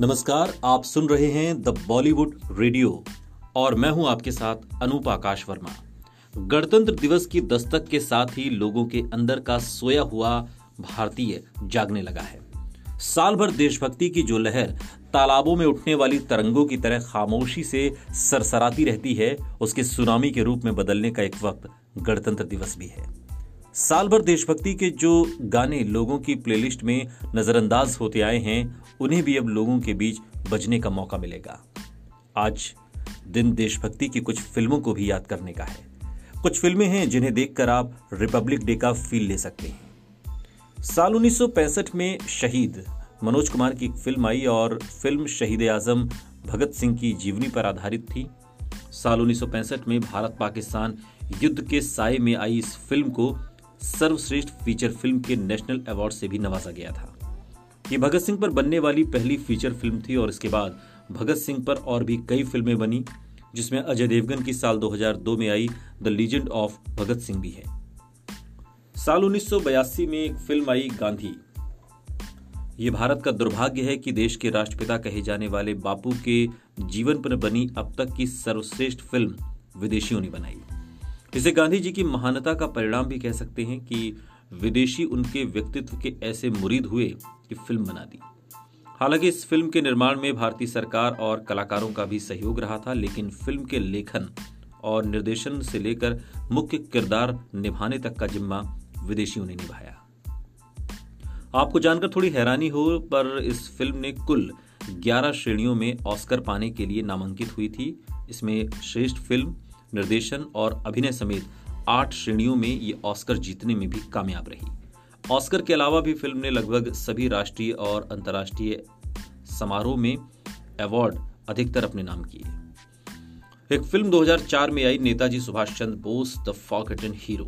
नमस्कार, आप सुन रहे हैं द बॉलीवुड रेडियो और मैं हूँ आपके साथ अनूप आकाश वर्मा। गणतंत्र दिवस की दस्तक के साथ ही लोगों के अंदर का सोया हुआ भारतीय जागने लगा है। साल भर देशभक्ति की जो लहर तालाबों में उठने वाली तरंगों की तरह खामोशी से सरसराती रहती है, उसके सुनामी के रूप में बदलने का एक वक्त गणतंत्र दिवस भी है। साल भर देशभक्ति के जो गाने लोगों की प्लेलिस्ट में नजरअंदाज होते आए हैं, उन्हें भी अब लोगों के बीच बजने का मौका मिलेगा। आज दिन देशभक्ति की कुछ फ़िल्मों को भी याद करने का है। कुछ फ़िल्में हैं जिन्हें देखकर आप रिपब्लिक डे का फील ले सकते हैं। साल 1965 में शहीद मनोज कुमार की एक फ़िल्म आई और फ़िल्म शहीद आज़म भगत सिंह की जीवनी पर आधारित थी। साल 1965 में भारत पाकिस्तान युद्ध के साय में आई इस फ़िल्म को सर्वश्रेष्ठ फीचर फ़िल्म के नेशनल अवार्ड से भी नवाजा गया था। ये भगत सिंह पर बनने वाली पहली फीचर फ़िल्म थी और इसके बाद भगत सिंह पर और भी कई फ़िल्में बनी, जिसमें अजय देवगन की साल 2002 में आई the legend of Bhagat Singh भी है। साल उन्नीस सौ बयासी में एक फ़िल्म आई गांधी। ये भारत का दुर्भाग्य है कि देश के राष्ट्रपिता कहे जाने वाले बापू के जीवन पर बनी अब तक की सर्वश्रेष्ठ फ़िल्म विदेशियों ने बनाई। इसे गांधी जी की महानता का परिणाम भी कह सकते हैं कि विदेशी उनके व्यक्तित्व के ऐसे मुरीद हुए कि फ़िल्म बना दी। हालाँकि इस फ़िल्म के निर्माण में भारतीय सरकार और कलाकारों का भी सहयोग रहा था, लेकिन फ़िल्म के लेखन और निर्देशन से लेकर मुख्य किरदार निभाने तक का जिम्मा विदेशियों ने निभाया। आपको जानकर थोड़ी हैरानी हो, पर इस फ़िल्म ने कुल 11 श्रेणियों में ऑस्कर पाने के लिए नामांकित हुई थी। इसमें श्रेष्ठ फ़िल्म निर्देशन और अभिनय समेत आठ श्रेणियों में ये ऑस्कर जीतने में भी कामयाब रही। ऑस्कर के अलावा भी फ़िल्म ने लगभग सभी राष्ट्रीय और अंतर्राष्ट्रीय समारोह में अवार्ड अधिकतर अपने नाम किए। एक फ़िल्म 2004 में आई Netaji Subhas Chandra Bose, the forgotten hero.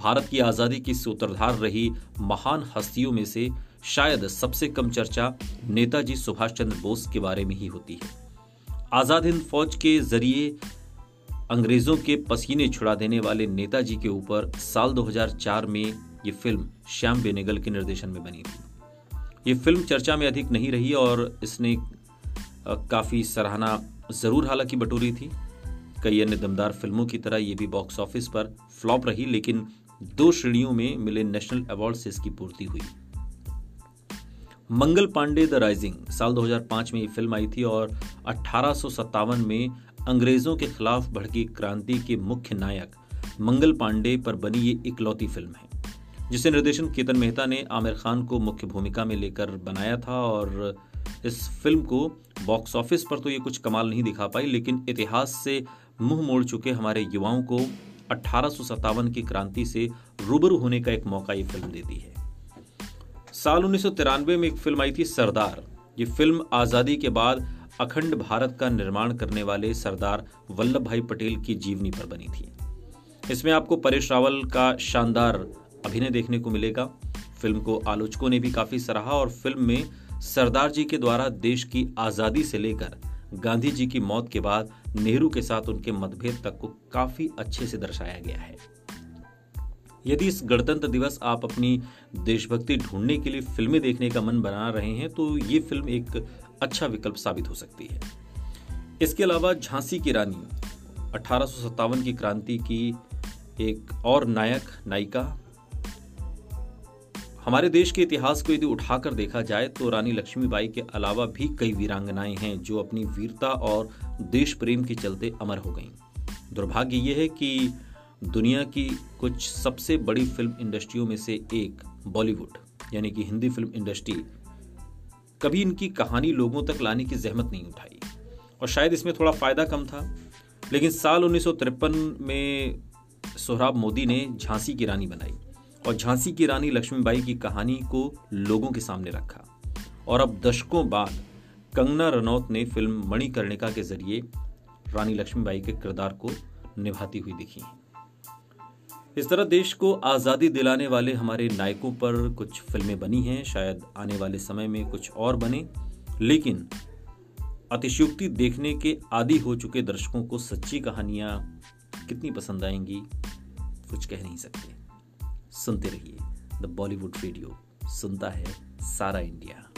Bharat की आज़ादी की सूत्रधार रही महान हस्तियों में से शायद सबसे कम चर्चा नेताजी सुभाष चंद्र बोस के बारे में ही होती है। आज़ाद हिंद फौज के ज़रिए अंग्रेज़ों के पसीने छुड़ा देने वाले नेताजी के ऊपर साल 2004 में ये फ़िल्म श्याम बेनेगल के निर्देशन में बनी थी। ये फ़िल्म चर्चा में अधिक नहीं रही और इसने काफ़ी सराहना ज़रूर हालाँकि बटोरी थी। कई अन्य दमदार फ़िल्मों की तरह ये भी बॉक्स ऑफ़िस पर फ्लॉप रही, लेकिन दो श्रेणियों में मिले नेशनल अवार्ड से इसकी पूर्ति हुई। Mangal Pandey the rising. साल 2005 में ये फ़िल्म आई थी और अठारह में अंग्रेज़ों के खिलाफ भड़की क्रांति के मुख्य नायक मंगल पांडे पर बनी ये इकलौती फ़िल्म है, जिसे निर्देशन केतन मेहता ने आमिर खान को मुख्य भूमिका में लेकर बनाया था और इस फ़िल्म को बॉक्स ऑफ़िस पर तो ये कुछ कमाल नहीं दिखा पाई, लेकिन इतिहास से मुँह मोड़ चुके हमारे युवाओं को अठारह की क्रांति से रूबरू होने का एक मौका ये फ़िल्म देती है। साल उन्नीस सौ तिरानबे में एक फ़िल्म आई थी सरदार। ये फ़िल्म आज़ादी के बाद अखंड भारत का निर्माण करने वाले सरदार वल्लभ भाई पटेल की जीवनी पर बनी थी। इसमें आपको परेश रावल का शानदार अभिनय देखने को मिलेगा। फ़िल्म को आलोचकों ने भी काफ़ी सराहा और फ़िल्म में सरदार जी के द्वारा देश की आज़ादी से लेकर गांधी जी की मौत के बाद नेहरू के साथ उनके मतभेद तक को काफ़ी अच्छे से दर्शाया गया है। यदि इस गणतंत्र दिवस आप अपनी देशभक्ति ढूँढने के लिए फ़िल्में देखने का मन बना रहे हैं तो ये फ़िल्म एक अच्छा विकल्प साबित हो सकती है इसके अलावा झांसी की रानी, अठारह की क्रांति की एक और नायक, नायिका हमारे देश के इतिहास को यदि उठाकर देखा जाए तो रानी लक्ष्मीबाई के अलावा भी कई वीरांगनाएँ हैं, जो अपनी वीरता और देश प्रेम के चलते अमर हो गईं। दुर्भाग्य यह है कि दुनिया की कुछ सबसे बड़ी फ़िल्म इंडस्ट्रियों में से एक बॉलीवुड यानी कि हिंदी फ़िल्म इंडस्ट्री कभी इनकी कहानी लोगों तक लाने की जहमत नहीं उठाई। और शायद इसमें थोड़ा फ़ायदा कम था, लेकिन साल उन्नीस सौ तिरपन में सोहराब मोदी ने झांसी की रानी बनाई और झांसी की रानी लक्ष्मीबाई की कहानी को लोगों के सामने रखा। और अब दशकों बाद कंगना रनौत ने फ़िल्म मणिकर्णिका के ज़रिए रानी लक्ष्मीबाई के किरदार को निभाती हुई दिखी है। इस तरह देश को आज़ादी दिलाने वाले हमारे नायकों पर कुछ फ़िल्में बनी हैं, शायद आने वाले समय में कुछ और बने। लेकिन अतिशयुक्ति देखने के आदि हो चुके दर्शकों को सच्ची कहानियाँ कितनी पसंद आएँगी, कुछ कह नहीं सकते। सुनते रहिए द बॉलीवुड रेडियो सुनता है सारा इंडिया।